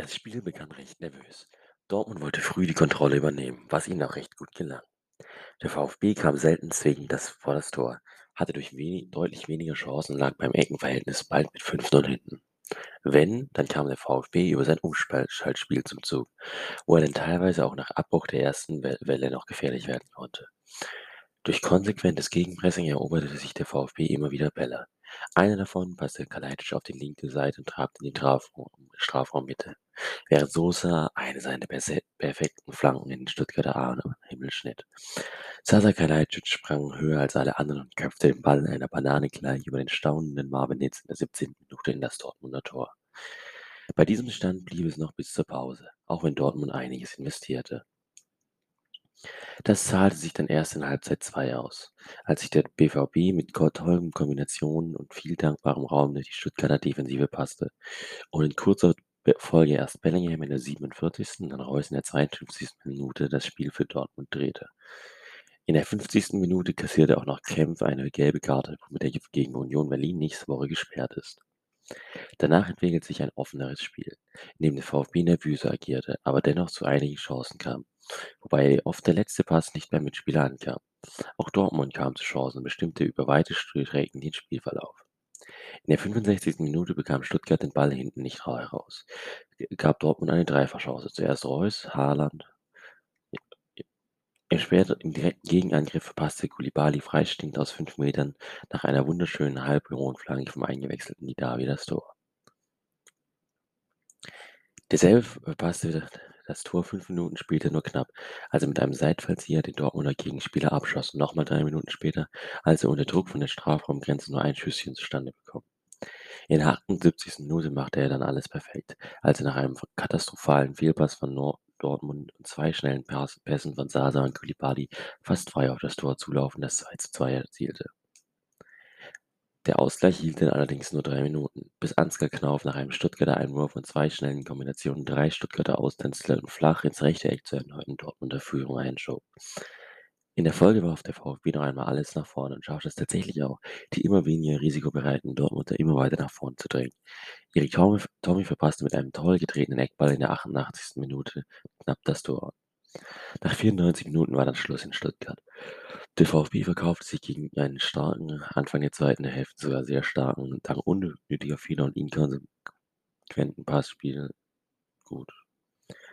Das Spiel begann recht nervös. Dortmund wollte früh die Kontrolle übernehmen, was ihnen auch recht gut gelang. Der VfB kam selten zwingend das vor das Tor, hatte durch wenig, deutlich weniger Chancen und lag beim Eckenverhältnis bald mit 5-0 hinten. Wenn, dann kam der VfB über sein Umschaltspiel zum Zug, wo er dann teilweise auch nach Abbruch der ersten Welle noch gefährlich werden konnte. Durch konsequentes Gegenpressing eroberte sich der VfB immer wieder Bälle. Einer davon passte Kalajdzic auf die linke Seite und trabte in die Strafraum Strafraummitte, während Sosa eine seiner perfekten Flanken in den Stuttgarter Himmel schnitt. Sasa Kalajdzic sprang höher als alle anderen und köpfte den Ball in einer Banane gleich über den staunenden Marvin Hitz in der 17. Minute in das Dortmunder Tor. Bei diesem Stand blieb es noch bis zur Pause, auch wenn Dortmund einiges investierte. Das zahlte sich dann erst in Halbzeit 2 aus, als sich der BVB mit tollen Kombinationen und viel dankbarem Raum durch die Stuttgarter Defensive passte und in kurzer Folge erst Bellingham in der 47., dann Reus in der 52. Minute das Spiel für Dortmund drehte. In der 50. Minute kassierte auch noch Kempf eine gelbe Karte, womit er gegen Union Berlin nächste Woche gesperrt ist. Danach entwickelt sich ein offeneres Spiel, in dem der VfB nervöser agierte, aber dennoch zu einigen Chancen kam wobei oft der letzte Pass nicht beim Mitspieler ankam. Auch Dortmund kam zu Chancen und bestimmte über weite Strecken den Spielverlauf. In der 65. Minute bekam Stuttgart den Ball hinten nicht heraus, gab Dortmund eine Dreifachchance. Zuerst Reus, Haaland. Später im direkten Gegenangriff verpasste Koulibaly freistehend aus fünf Metern nach einer wunderschönen halbhohen Flanke vom eingewechselten Didavi das Tor. Derselbe verpasste das Tor fünf Minuten später nur knapp, als er mit einem Seitfallzieher den Dortmunder Gegenspieler abschoss nochmal drei Minuten später, als er unter Druck von der Strafraumgrenze nur ein Schüsschen zustande bekam. In der 78. Minute machte er dann alles perfekt, als er nach einem katastrophalen Fehlpass von Nor Dortmund und zwei schnellen Pässen von Sasa und Koulibaly fast frei auf das Tor zulaufen das 2 zu 2 erzielte. Der Ausgleich hielt dann allerdings nur drei Minuten, bis Ansgar Knauf nach einem Stuttgarter Einwurf und zwei schnellen Kombinationen drei Stuttgarter Austänzler flach ins rechte Eck zur erneuten Dortmunder Führung einschob. In der Folge warf der VfB noch einmal alles nach vorne und schaffte es tatsächlich auch, die immer weniger risikobereiten Dortmunder immer weiter nach vorne zu drängen. Erik Tommy verpasste mit einem toll getretenen Eckball in der 88. Minute knapp das Tor. Nach 94 Minuten war dann Schluss in Stuttgart. Der VfB verkaufte sich gegen einen starken, Anfang der zweiten Hälfte sogar sehr starken, dank unnötiger Fehler und inkonsequenten Passspielen gut.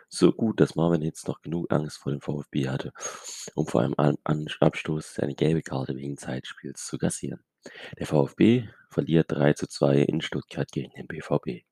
So gut, dass Marvin jetzt noch genug Angst vor dem VfB hatte, um vor einem Abstoß eine gelbe Karte wegen Zeitspiels zu kassieren. Der VfB verliert 3 zu 2 in Stuttgart gegen den BVB.